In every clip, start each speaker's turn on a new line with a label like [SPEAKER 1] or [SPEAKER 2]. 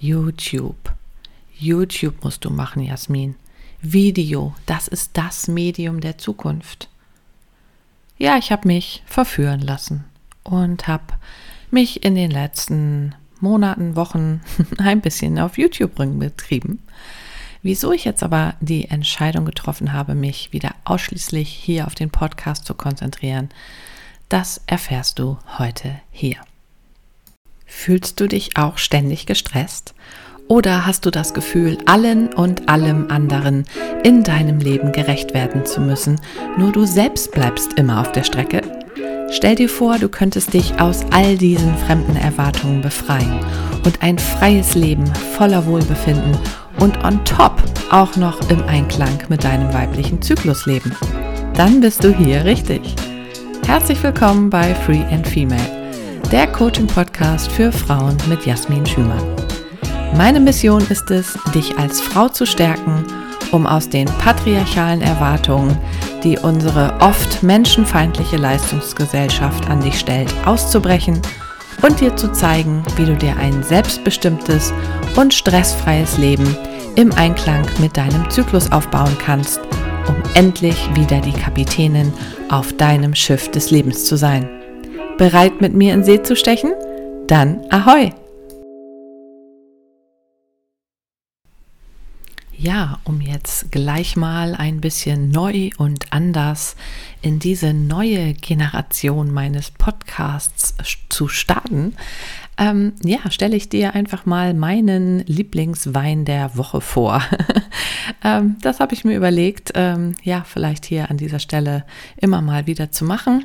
[SPEAKER 1] YouTube. YouTube musst du machen, Jasmin. Video, das ist das Medium der Zukunft. Ja, ich habe mich verführen lassen und habe mich in den letzten Monaten, Wochen ein bisschen auf YouTube betrieben. Wieso ich jetzt aber die Entscheidung getroffen habe, mich wieder ausschließlich hier auf den Podcast zu konzentrieren, das erfährst du heute hier. Fühlst du dich auch ständig gestresst? Oder hast du das Gefühl, allen und allem anderen in deinem Leben gerecht werden zu müssen, nur du selbst bleibst immer auf der Strecke? Stell dir vor, du könntest dich aus all diesen fremden Erwartungen befreien und ein freies Leben voller Wohlbefinden und on top auch noch im Einklang mit deinem weiblichen Zyklus leben. Dann bist du hier richtig. Herzlich willkommen bei Free and Female, der Coaching-Podcast für Frauen mit Jasmin Schümann. Meine Mission ist es, dich als Frau zu stärken, um aus den patriarchalen Erwartungen, die unsere oft menschenfeindliche Leistungsgesellschaft an dich stellt, auszubrechen und dir zu zeigen, wie du dir ein selbstbestimmtes und stressfreies Leben im Einklang mit deinem Zyklus aufbauen kannst, um endlich wieder die Kapitänin auf deinem Schiff des Lebens zu sein. Bereit mit mir in See zu stechen? Dann ahoi! Ja, um jetzt gleich mal ein bisschen neu und anders in diese neue Generation meines Podcasts zu starten, ähm, ja, stelle ich dir einfach mal meinen Lieblingswein der Woche vor. ähm, das habe ich mir überlegt, ähm, ja, vielleicht hier an dieser Stelle immer mal wieder zu machen.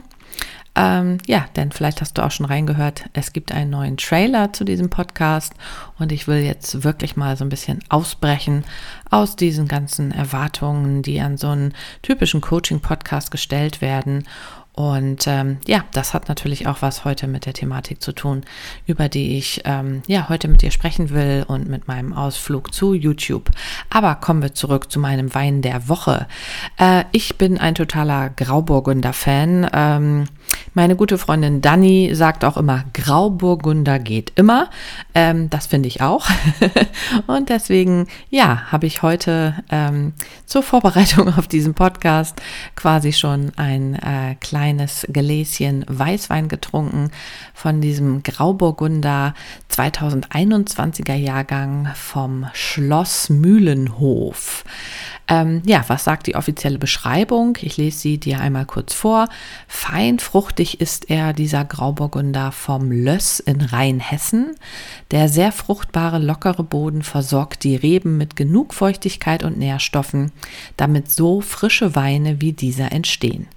[SPEAKER 1] Ähm, ja, denn vielleicht hast du auch schon reingehört, es gibt einen neuen Trailer zu diesem Podcast und ich will jetzt wirklich mal so ein bisschen ausbrechen aus diesen ganzen Erwartungen, die an so einen typischen Coaching-Podcast gestellt werden und ähm, ja, das hat natürlich auch was heute mit der Thematik zu tun, über die ich ähm, ja heute mit dir sprechen will und mit meinem Ausflug zu YouTube. Aber kommen wir zurück zu meinem Wein der Woche. Äh, ich bin ein totaler Grauburgunder-Fan. Ähm, meine gute Freundin Dani sagt auch immer, Grauburgunder geht immer. Ähm, das finde ich auch. und deswegen, ja, habe ich heute ähm, zur Vorbereitung auf diesen Podcast quasi schon ein äh, kleines Gläschen Weißwein getrunken von diesem Grauburgunder 2021er Jahrgang vom Schloss Mühlenhof. Ähm, ja, was sagt die offizielle Beschreibung? Ich lese sie dir einmal kurz vor. Fein fruchtig ist er, dieser Grauburgunder vom Löss in Rheinhessen. Der sehr fruchtbare, lockere Boden versorgt die Reben mit genug Feuchtigkeit und Nährstoffen, damit so frische Weine wie dieser entstehen.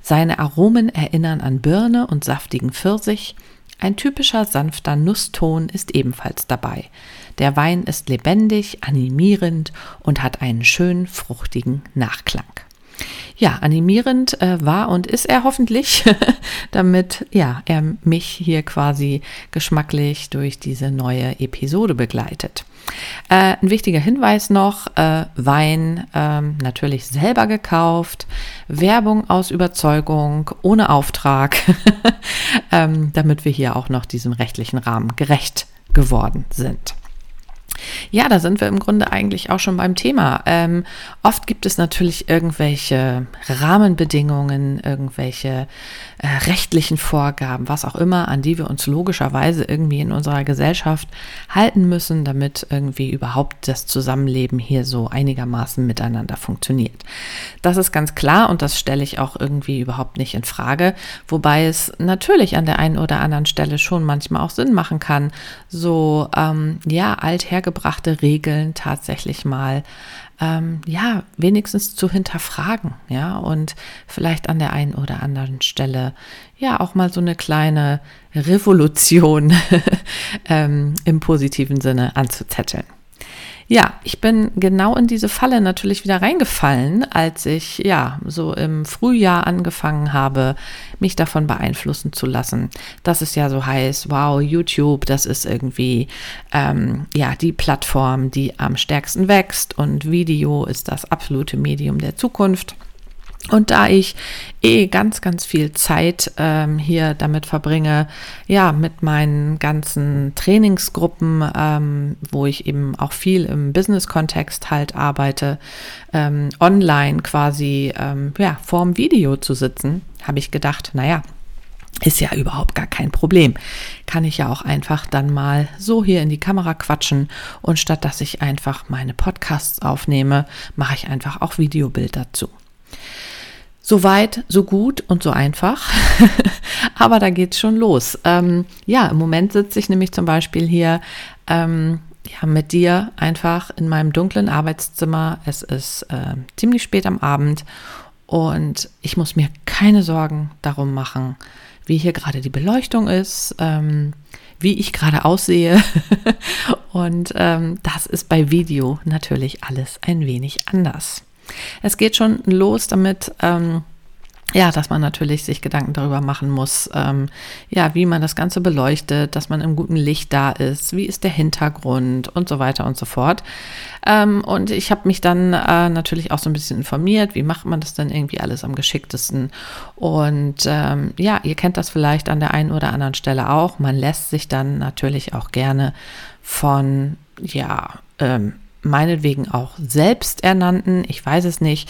[SPEAKER 1] Seine Aromen erinnern an Birne und saftigen Pfirsich. Ein typischer sanfter Nusston ist ebenfalls dabei. Der Wein ist lebendig, animierend und hat einen schönen, fruchtigen Nachklang. Ja, animierend äh, war und ist er hoffentlich, damit ja, er mich hier quasi geschmacklich durch diese neue Episode begleitet. Äh, ein wichtiger Hinweis noch, äh, Wein ähm, natürlich selber gekauft, Werbung aus Überzeugung, ohne Auftrag, ähm, damit wir hier auch noch diesem rechtlichen Rahmen gerecht geworden sind. Ja, da sind wir im Grunde eigentlich auch schon beim Thema. Ähm, oft gibt es natürlich irgendwelche Rahmenbedingungen, irgendwelche äh, rechtlichen Vorgaben, was auch immer, an die wir uns logischerweise irgendwie in unserer Gesellschaft halten müssen, damit irgendwie überhaupt das Zusammenleben hier so einigermaßen miteinander funktioniert. Das ist ganz klar und das stelle ich auch irgendwie überhaupt nicht in Frage, wobei es natürlich an der einen oder anderen Stelle schon manchmal auch Sinn machen kann, so ähm, ja althergebrachte Regeln tatsächlich mal ähm, ja, wenigstens zu hinterfragen, ja, und vielleicht an der einen oder anderen Stelle ja auch mal so eine kleine Revolution ähm, im positiven Sinne anzuzetteln. Ja, ich bin genau in diese Falle natürlich wieder reingefallen, als ich ja so im Frühjahr angefangen habe, mich davon beeinflussen zu lassen, dass es ja so heißt, wow, YouTube, das ist irgendwie ähm, ja die Plattform, die am stärksten wächst und Video ist das absolute Medium der Zukunft. Und da ich eh ganz, ganz viel Zeit ähm, hier damit verbringe, ja, mit meinen ganzen Trainingsgruppen, ähm, wo ich eben auch viel im Business-Kontext halt arbeite, ähm, online quasi, ähm, ja, vorm Video zu sitzen, habe ich gedacht, naja, ist ja überhaupt gar kein Problem. Kann ich ja auch einfach dann mal so hier in die Kamera quatschen und statt dass ich einfach meine Podcasts aufnehme, mache ich einfach auch Videobild dazu. So weit, so gut und so einfach. Aber da geht's schon los. Ähm, ja, im Moment sitze ich nämlich zum Beispiel hier ähm, ja, mit dir einfach in meinem dunklen Arbeitszimmer. Es ist äh, ziemlich spät am Abend und ich muss mir keine Sorgen darum machen, wie hier gerade die Beleuchtung ist, ähm, wie ich gerade aussehe. und ähm, das ist bei Video natürlich alles ein wenig anders. Es geht schon los damit, ähm, ja, dass man natürlich sich Gedanken darüber machen muss, ähm, ja, wie man das Ganze beleuchtet, dass man im guten Licht da ist, wie ist der Hintergrund und so weiter und so fort. Ähm, und ich habe mich dann äh, natürlich auch so ein bisschen informiert, wie macht man das denn irgendwie alles am geschicktesten. Und ähm, ja, ihr kennt das vielleicht an der einen oder anderen Stelle auch. Man lässt sich dann natürlich auch gerne von, ja, ähm, meinetwegen auch selbsternannten, ich weiß es nicht,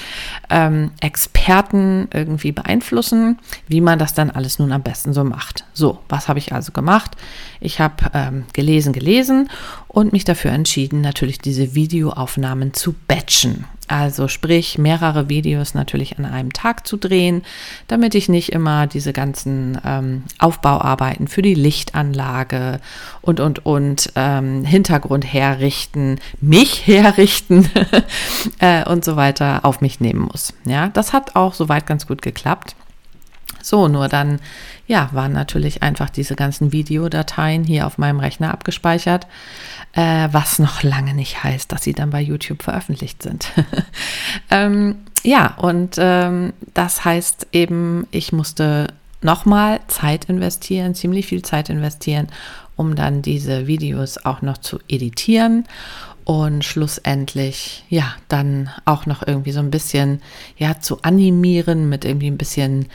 [SPEAKER 1] ähm, Experten irgendwie beeinflussen, wie man das dann alles nun am besten so macht. So, was habe ich also gemacht? Ich habe ähm, gelesen, gelesen und mich dafür entschieden, natürlich diese Videoaufnahmen zu batchen. Also sprich, mehrere Videos natürlich an einem Tag zu drehen, damit ich nicht immer diese ganzen ähm, Aufbauarbeiten für die Lichtanlage und, und, und ähm, Hintergrund herrichten, mich herrichten äh, und so weiter auf mich nehmen muss. Ja, das hat auch soweit ganz gut geklappt. So, nur dann, ja, waren natürlich einfach diese ganzen Videodateien hier auf meinem Rechner abgespeichert, äh, was noch lange nicht heißt, dass sie dann bei YouTube veröffentlicht sind. ähm, ja, und ähm, das heißt eben, ich musste nochmal Zeit investieren, ziemlich viel Zeit investieren, um dann diese Videos auch noch zu editieren und schlussendlich ja dann auch noch irgendwie so ein bisschen ja zu animieren mit irgendwie ein bisschen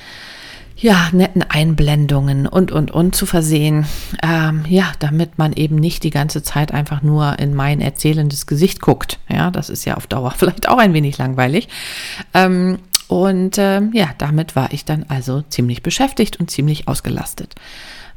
[SPEAKER 1] ja, netten Einblendungen und, und, und zu versehen. Ähm, ja, damit man eben nicht die ganze Zeit einfach nur in mein erzählendes Gesicht guckt. Ja, das ist ja auf Dauer vielleicht auch ein wenig langweilig. Ähm, und äh, ja, damit war ich dann also ziemlich beschäftigt und ziemlich ausgelastet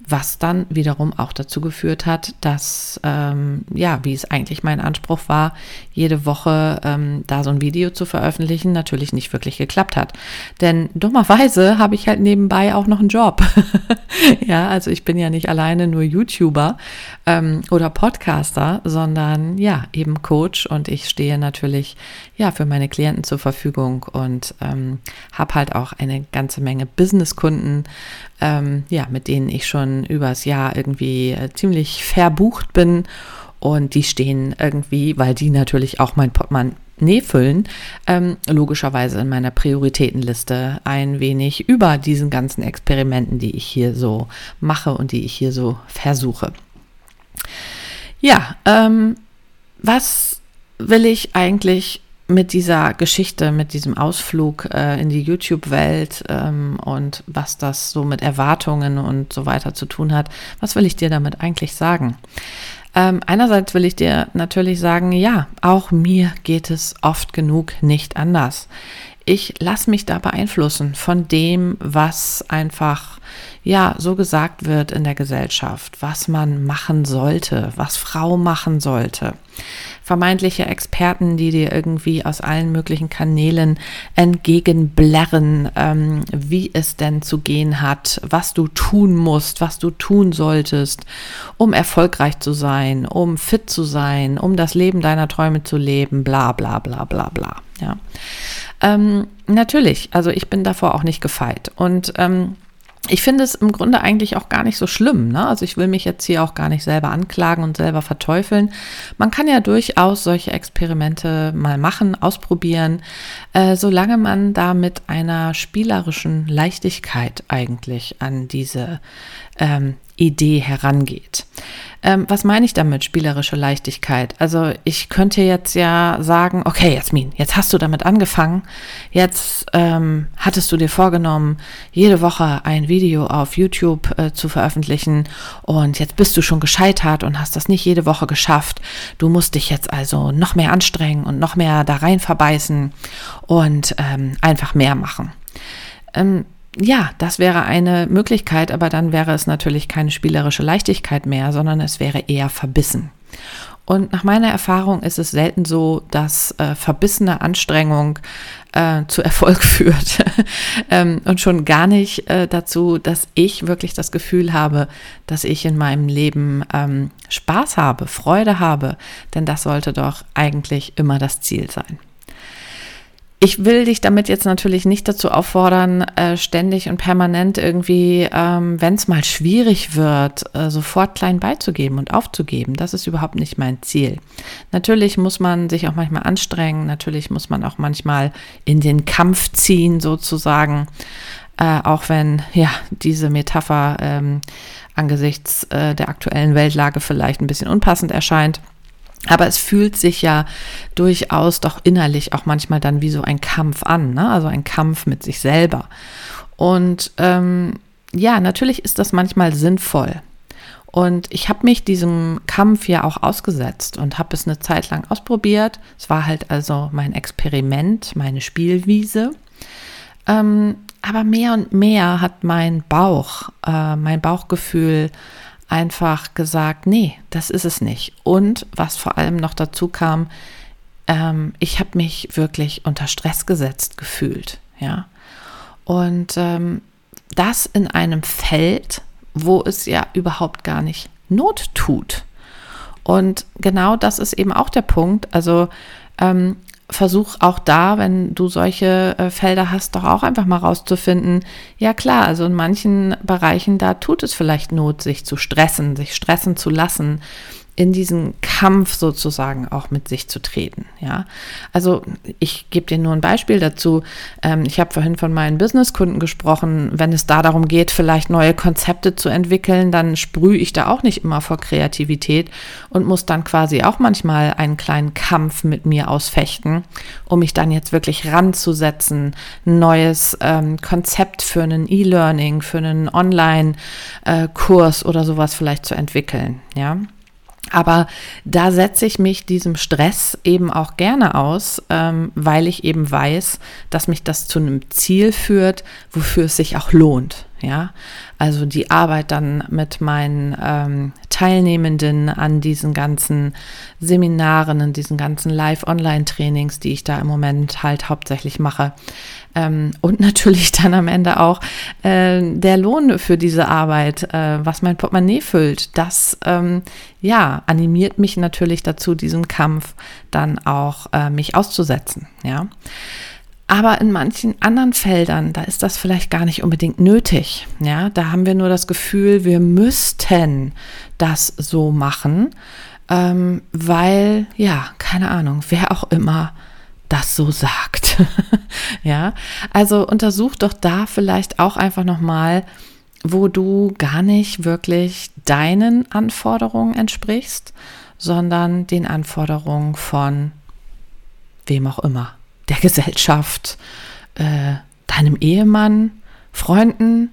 [SPEAKER 1] was dann wiederum auch dazu geführt hat, dass, ähm, ja, wie es eigentlich mein Anspruch war, jede Woche ähm, da so ein Video zu veröffentlichen, natürlich nicht wirklich geklappt hat. Denn dummerweise habe ich halt nebenbei auch noch einen Job. ja, also ich bin ja nicht alleine nur YouTuber ähm, oder Podcaster, sondern ja, eben Coach und ich stehe natürlich ja für meine Klienten zur Verfügung und ähm, habe halt auch eine ganze Menge Businesskunden, ähm, ja, mit denen ich schon übers Jahr irgendwie äh, ziemlich verbucht bin. Und die stehen irgendwie, weil die natürlich auch mein Portemonnaie füllen, ähm, logischerweise in meiner Prioritätenliste ein wenig über diesen ganzen Experimenten, die ich hier so mache und die ich hier so versuche. Ja, ähm, was will ich eigentlich mit dieser Geschichte, mit diesem Ausflug äh, in die YouTube-Welt ähm, und was das so mit Erwartungen und so weiter zu tun hat, was will ich dir damit eigentlich sagen? Ähm, einerseits will ich dir natürlich sagen, ja, auch mir geht es oft genug nicht anders. Ich lasse mich da beeinflussen von dem, was einfach ja so gesagt wird in der Gesellschaft, was man machen sollte, was Frau machen sollte vermeintliche Experten, die dir irgendwie aus allen möglichen Kanälen entgegenblärren, ähm, wie es denn zu gehen hat, was du tun musst, was du tun solltest, um erfolgreich zu sein, um fit zu sein, um das Leben deiner Träume zu leben, bla bla bla bla bla. Ja. Ähm, natürlich, also ich bin davor auch nicht gefeit. Und ähm, ich finde es im Grunde eigentlich auch gar nicht so schlimm. Ne? Also ich will mich jetzt hier auch gar nicht selber anklagen und selber verteufeln. Man kann ja durchaus solche Experimente mal machen, ausprobieren, äh, solange man da mit einer spielerischen Leichtigkeit eigentlich an diese ähm, Idee herangeht. Ähm, was meine ich damit, spielerische Leichtigkeit? Also ich könnte jetzt ja sagen, okay, Jasmin, jetzt hast du damit angefangen, jetzt ähm, hattest du dir vorgenommen, jede Woche ein Video auf YouTube äh, zu veröffentlichen und jetzt bist du schon gescheitert und hast das nicht jede Woche geschafft. Du musst dich jetzt also noch mehr anstrengen und noch mehr da rein verbeißen und ähm, einfach mehr machen. Ja, das wäre eine Möglichkeit, aber dann wäre es natürlich keine spielerische Leichtigkeit mehr, sondern es wäre eher verbissen. Und nach meiner Erfahrung ist es selten so, dass äh, verbissene Anstrengung äh, zu Erfolg führt. ähm, und schon gar nicht äh, dazu, dass ich wirklich das Gefühl habe, dass ich in meinem Leben ähm, Spaß habe, Freude habe. Denn das sollte doch eigentlich immer das Ziel sein. Ich will dich damit jetzt natürlich nicht dazu auffordern, äh, ständig und permanent irgendwie, ähm, wenn es mal schwierig wird, äh, sofort klein beizugeben und aufzugeben. Das ist überhaupt nicht mein Ziel. Natürlich muss man sich auch manchmal anstrengen, natürlich muss man auch manchmal in den Kampf ziehen, sozusagen. Äh, auch wenn ja diese Metapher ähm, angesichts äh, der aktuellen Weltlage vielleicht ein bisschen unpassend erscheint. Aber es fühlt sich ja durchaus doch innerlich auch manchmal dann wie so ein Kampf an, ne? also ein Kampf mit sich selber. Und ähm, ja, natürlich ist das manchmal sinnvoll. Und ich habe mich diesem Kampf ja auch ausgesetzt und habe es eine Zeit lang ausprobiert. Es war halt also mein Experiment, meine Spielwiese. Ähm, aber mehr und mehr hat mein Bauch, äh, mein Bauchgefühl einfach gesagt, nee, das ist es nicht. Und was vor allem noch dazu kam, ähm, ich habe mich wirklich unter Stress gesetzt gefühlt, ja. Und ähm, das in einem Feld, wo es ja überhaupt gar nicht Not tut. Und genau das ist eben auch der Punkt. Also ähm, versuch auch da, wenn du solche äh, Felder hast, doch auch einfach mal rauszufinden, ja klar, also in manchen Bereichen, da tut es vielleicht Not, sich zu stressen, sich stressen zu lassen in diesen Kampf sozusagen auch mit sich zu treten. Ja, also ich gebe dir nur ein Beispiel dazu. Ähm, ich habe vorhin von meinen Businesskunden gesprochen. Wenn es da darum geht, vielleicht neue Konzepte zu entwickeln, dann sprühe ich da auch nicht immer vor Kreativität und muss dann quasi auch manchmal einen kleinen Kampf mit mir ausfechten, um mich dann jetzt wirklich ranzusetzen, ein neues ähm, Konzept für einen E-Learning, für einen Online-Kurs äh, oder sowas vielleicht zu entwickeln. Ja. Aber da setze ich mich diesem Stress eben auch gerne aus, ähm, weil ich eben weiß, dass mich das zu einem Ziel führt, wofür es sich auch lohnt. Ja, also die Arbeit dann mit meinen ähm, Teilnehmenden an diesen ganzen Seminaren, in diesen ganzen Live-Online-Trainings, die ich da im Moment halt hauptsächlich mache. Ähm, und natürlich dann am Ende auch äh, der Lohn für diese Arbeit, äh, was mein Portemonnaie füllt. Das, ähm, ja, animiert mich natürlich dazu, diesen Kampf dann auch äh, mich auszusetzen. Ja. Aber in manchen anderen Feldern, da ist das vielleicht gar nicht unbedingt nötig. Ja, da haben wir nur das Gefühl, wir müssten das so machen, ähm, weil, ja, keine Ahnung, wer auch immer das so sagt. ja, also untersuch doch da vielleicht auch einfach nochmal, wo du gar nicht wirklich deinen Anforderungen entsprichst, sondern den Anforderungen von wem auch immer der Gesellschaft, äh, deinem Ehemann, Freunden,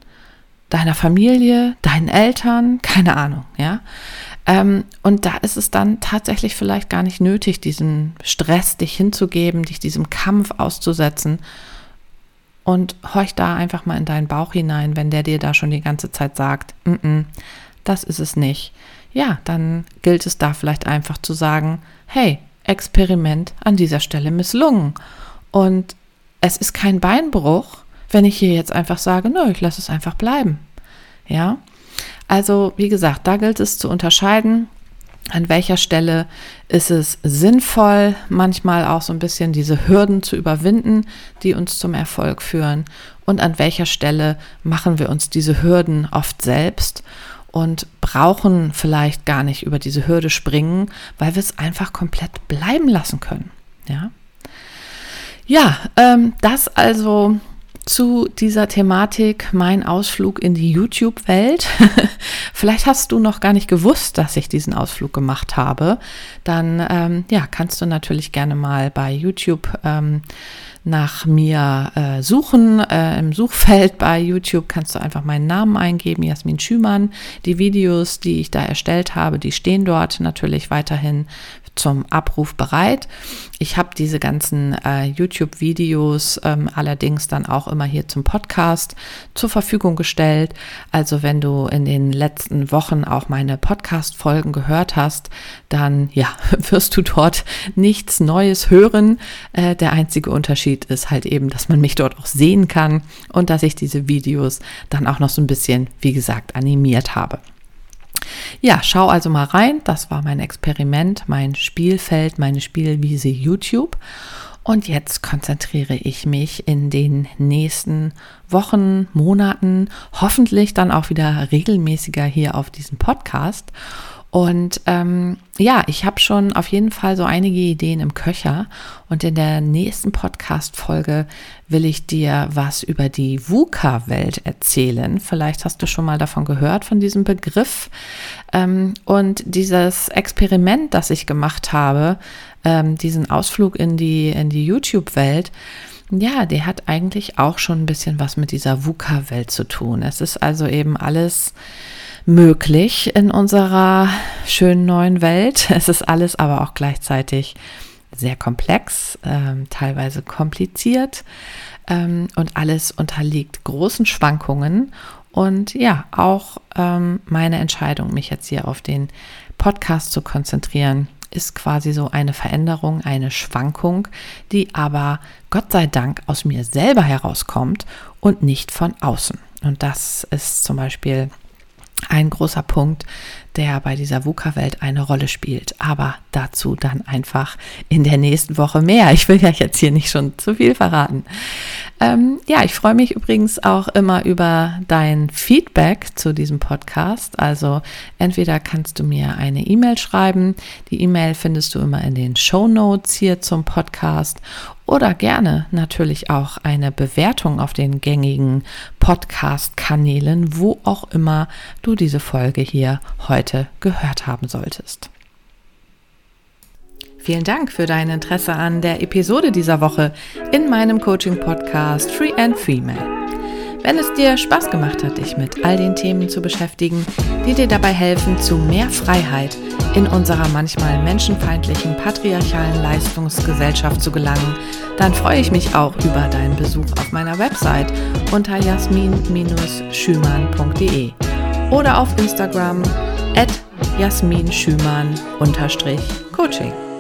[SPEAKER 1] deiner Familie, deinen Eltern, keine Ahnung, ja. Ähm, und da ist es dann tatsächlich vielleicht gar nicht nötig, diesen Stress dich hinzugeben, dich diesem Kampf auszusetzen. Und horch da einfach mal in deinen Bauch hinein, wenn der dir da schon die ganze Zeit sagt, N -n, das ist es nicht. Ja, dann gilt es da vielleicht einfach zu sagen, hey, Experiment an dieser Stelle misslungen. Und es ist kein Beinbruch, wenn ich hier jetzt einfach sage, nö, ich lasse es einfach bleiben. Ja, also wie gesagt, da gilt es zu unterscheiden, an welcher Stelle ist es sinnvoll, manchmal auch so ein bisschen diese Hürden zu überwinden, die uns zum Erfolg führen, und an welcher Stelle machen wir uns diese Hürden oft selbst und brauchen vielleicht gar nicht über diese Hürde springen, weil wir es einfach komplett bleiben lassen können. Ja, ja ähm, das also zu dieser Thematik mein Ausflug in die YouTube-Welt. Vielleicht hast du noch gar nicht gewusst, dass ich diesen Ausflug gemacht habe. Dann ähm, ja, kannst du natürlich gerne mal bei YouTube ähm, nach mir äh, suchen. Äh, Im Suchfeld bei YouTube kannst du einfach meinen Namen eingeben, Jasmin Schümann. Die Videos, die ich da erstellt habe, die stehen dort natürlich weiterhin zum Abruf bereit. Ich habe diese ganzen äh, YouTube-Videos ähm, allerdings dann auch immer hier zum Podcast zur Verfügung gestellt. Also wenn du in den letzten Wochen auch meine Podcast-Folgen gehört hast, dann ja, wirst du dort nichts Neues hören. Äh, der einzige Unterschied ist halt eben, dass man mich dort auch sehen kann und dass ich diese Videos dann auch noch so ein bisschen, wie gesagt, animiert habe. Ja, schau also mal rein. Das war mein Experiment, mein Spielfeld, meine Spielwiese YouTube. Und jetzt konzentriere ich mich in den nächsten Wochen, Monaten, hoffentlich dann auch wieder regelmäßiger hier auf diesem Podcast und ähm, ja, ich habe schon auf jeden Fall so einige Ideen im Köcher. Und in der nächsten Podcast-Folge will ich dir was über die VUCA-Welt erzählen. Vielleicht hast du schon mal davon gehört, von diesem Begriff. Ähm, und dieses Experiment, das ich gemacht habe, ähm, diesen Ausflug in die, in die YouTube-Welt, ja, der hat eigentlich auch schon ein bisschen was mit dieser VUCA-Welt zu tun. Es ist also eben alles möglich in unserer schönen neuen Welt. Es ist alles aber auch gleichzeitig sehr komplex, ähm, teilweise kompliziert ähm, und alles unterliegt großen Schwankungen. Und ja, auch ähm, meine Entscheidung, mich jetzt hier auf den Podcast zu konzentrieren, ist quasi so eine Veränderung, eine Schwankung, die aber Gott sei Dank aus mir selber herauskommt und nicht von außen. Und das ist zum Beispiel ein großer Punkt, der bei dieser VUCA-Welt eine Rolle spielt. Aber dazu dann einfach in der nächsten Woche mehr. Ich will ja jetzt hier nicht schon zu viel verraten. Ähm, ja, ich freue mich übrigens auch immer über dein Feedback zu diesem Podcast. Also entweder kannst du mir eine E-Mail schreiben. Die E-Mail findest du immer in den Show Notes hier zum Podcast oder gerne natürlich auch eine Bewertung auf den gängigen Podcast-Kanälen, wo auch immer du diese Folge hier heute gehört haben solltest. Vielen Dank für dein Interesse an der Episode dieser Woche in meinem Coaching-Podcast Free and Female. Wenn es dir Spaß gemacht hat, dich mit all den Themen zu beschäftigen, die dir dabei helfen, zu mehr Freiheit in unserer manchmal menschenfeindlichen patriarchalen Leistungsgesellschaft zu gelangen, dann freue ich mich auch über deinen Besuch auf meiner Website unter jasmin-schümann.de oder auf Instagram at jasminschümann-coaching.